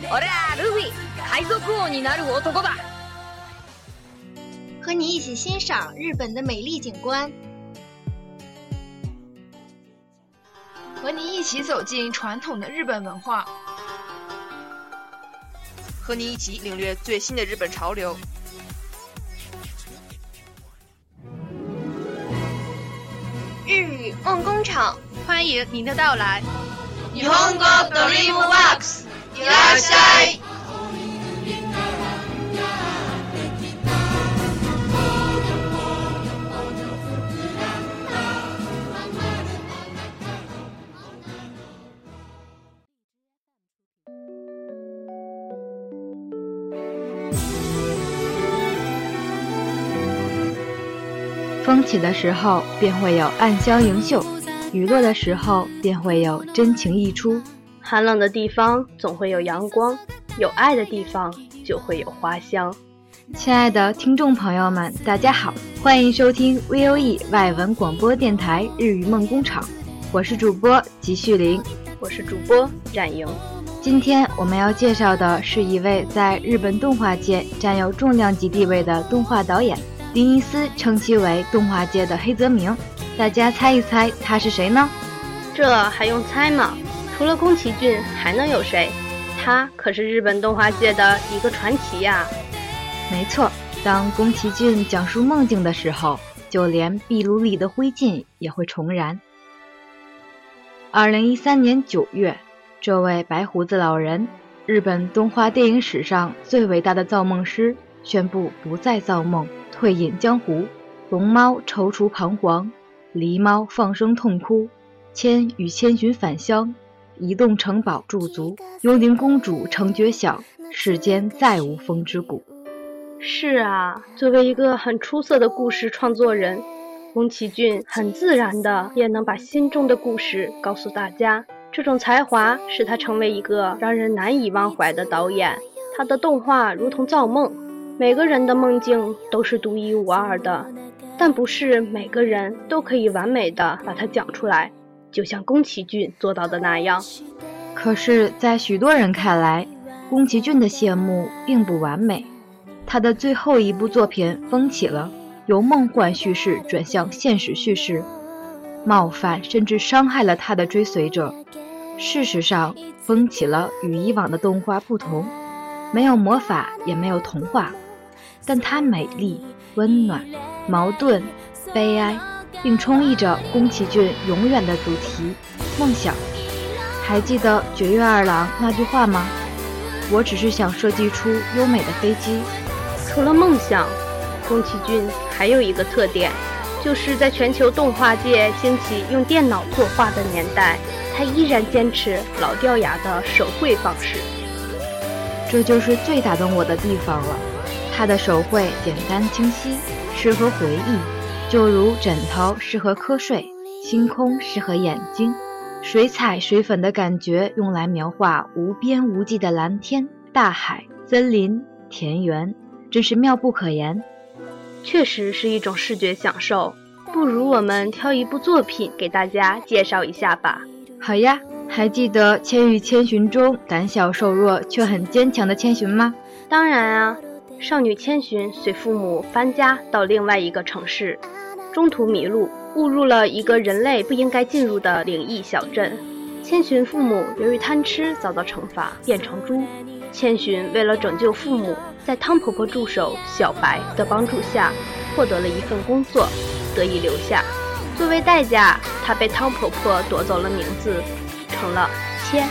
贝卡姐，俺はルフィ，海賊王になる男だ。和你一起欣赏日本的美丽景观，和你一起走进传统的日本文化，和你一起领略最新的日本潮流。日语梦工厂，欢迎您的到来。日本語ドリームワークス， いらっしゃい。风起的时候，便会有暗香盈袖；雨落的时候，便会有真情溢出。 寒冷的地方总会有阳光，有爱的地方就会有花香。亲爱的听众朋友们，大家好，欢迎收听 VOE 外文广播电台日语梦工厂，我是主播吉旭林，我是主播冉莹。今天我们要介绍的是一位在日本动画界占有重量级地位的动画导演。迪尼斯称其为动画界的黑泽明，大家猜一猜他是谁呢？这还用猜吗？除了宫崎骏，还能有谁？他可是日本动画界的一个传奇呀！没错，当宫崎骏讲述梦境的时候，就连壁炉里的灰烬也会重燃。二零一三年九月，这位白胡子老人，日本动画电影史上最伟大的造梦师，宣布不再造梦。退隐江湖，龙猫踌躇彷徨，狸猫放声痛哭，千与千寻返乡，移动城堡驻足，幽灵公主成绝响，世间再无风之谷。是啊，作为一个很出色的故事创作人，宫崎骏很自然的也能把心中的故事告诉大家。这种才华使他成为一个让人难以忘怀的导演。他的动画如同造梦。每个人的梦境都是独一无二的，但不是每个人都可以完美的把它讲出来，就像宫崎骏做到的那样。可是，在许多人看来，宫崎骏的谢幕并不完美。他的最后一部作品《风起了》，由梦幻叙事转向现实叙事，冒犯甚至伤害了他的追随者。事实上，《风起了》与以往的动画不同，没有魔法，也没有童话。但它美丽、温暖、矛盾、悲哀，并充溢着宫崎骏永远的主题——梦想。还记得绝月二郎那句话吗？我只是想设计出优美的飞机。除了梦想，宫崎骏还有一个特点，就是在全球动画界兴起用电脑作画的年代，他依然坚持老掉牙的手绘方式。这就是最打动我的地方了。他的手绘简单清晰，适合回忆，就如枕头适合瞌睡，星空适合眼睛，水彩水粉的感觉用来描画无边无际的蓝天、大海、森林、田园，真是妙不可言。确实是一种视觉享受。不如我们挑一部作品给大家介绍一下吧。好呀，还记得《千与千寻》中胆小瘦弱却很坚强的千寻吗？当然啊。少女千寻随父母搬家到另外一个城市，中途迷路，误入了一个人类不应该进入的灵异小镇。千寻父母由于贪吃遭到惩罚，变成猪。千寻为了拯救父母，在汤婆婆助手小白的帮助下，获得了一份工作，得以留下。作为代价，她被汤婆婆夺走了名字，成了千。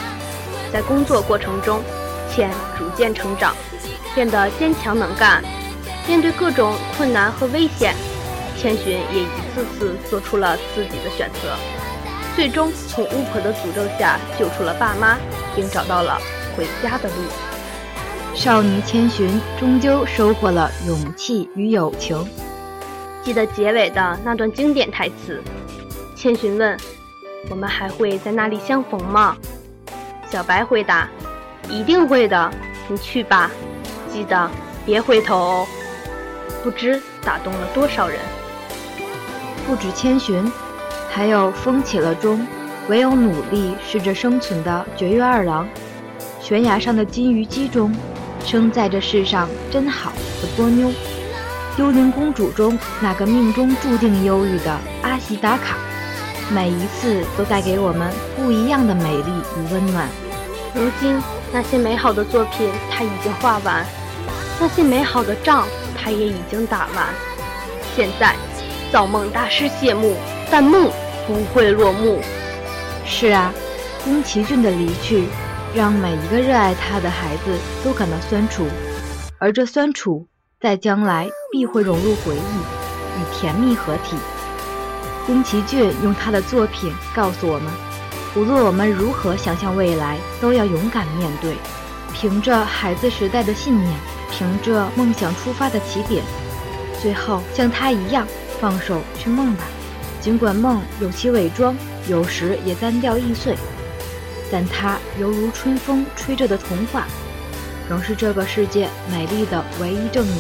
在工作过程中，千逐渐成长，变得坚强能干。面对各种困难和危险，千寻也一次次做出了自己的选择，最终从巫婆的诅咒下救出了爸妈，并找到了回家的路。少女千寻终究收获了勇气与友情。记得结尾的那段经典台词，千寻问：“我们还会在那里相逢吗？”小白回答：“一定会的，你去吧，记得别回头哦。”不知打动了多少人。不止千寻，还有风起了钟，唯有努力试着生存的绝月二郎，悬崖上的金鱼姬中，生在这世上真好的波妞，幽灵公主中那个命中注定忧郁的阿西达卡，每一次都带给我们不一样的美丽与温暖。如今那些美好的作品，他已经画完，那些美好的仗。他也已经打完，现在造梦大师谢幕，但梦不会落幕。是啊，宫崎骏的离去，让每一个热爱他的孩子都感到酸楚，而这酸楚在将来必会融入回忆，与甜蜜合体。宫崎骏用他的作品告诉我们，无论我们如何想象未来，都要勇敢面对，凭着孩子时代的信念。凭着梦想出发的起点，最后像他一样放手去梦吧。尽管梦有其伪装，有时也单调易碎，但它犹如春风吹着的童话，仍是这个世界美丽的唯一证明。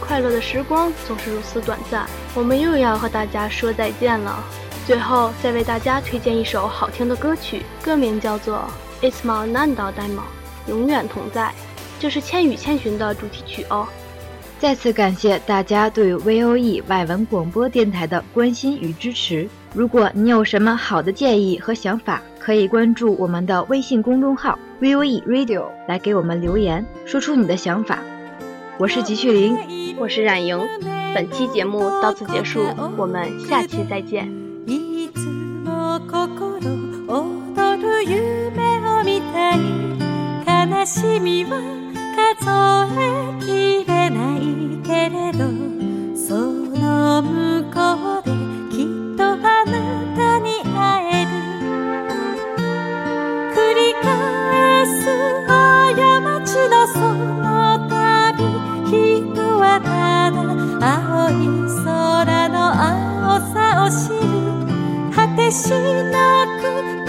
快乐的时光总是如此短暂，我们又要和大家说再见了。最后再为大家推荐一首好听的歌曲，歌名叫做《It's My Nando Demo》，永远同在。这是《千与千寻》的主题曲哦。再次感谢大家对 VOE 外文广播电台的关心与支持。如果你有什么好的建议和想法，可以关注我们的微信公众号 VOE Radio 来给我们留言，说出你的想法。我是吉旭林，我是冉莹。本期节目到此结束，我们下期再见。しなく道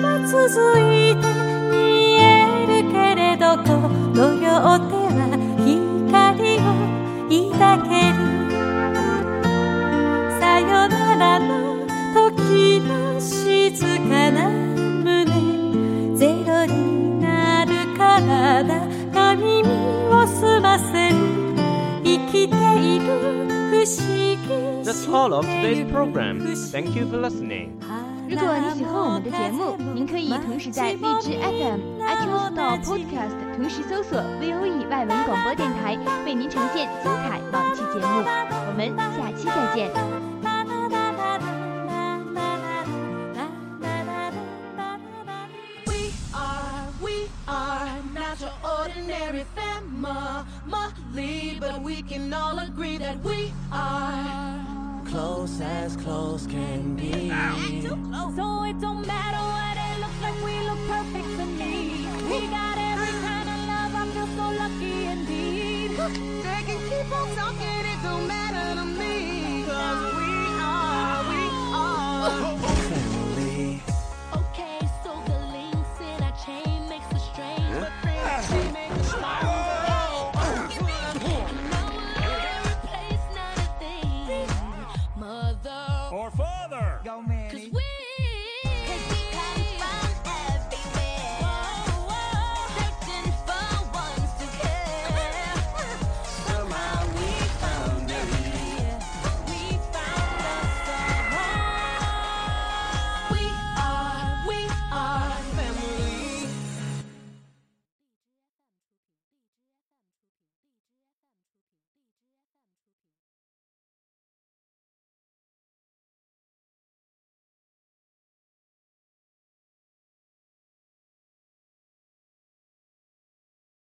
は続いて見えるけれどこの両手は光を抱けるさよならの時の静かな胸ゼロになる体が耳を澄ませる生きている不思議 That's all of today's program. Thank you for listening. 如果你喜欢我们的节目，您可以同时在荔枝 FM、iTunes Store、Podcast 同时搜索 VOE 外文广播电台，为您呈现精彩往期节目。我们下期再见。close as close can be. So it don't matter what it looks like, we look perfect to me. We got every kind of love, I feel so lucky indeed. your father. Go, Manny.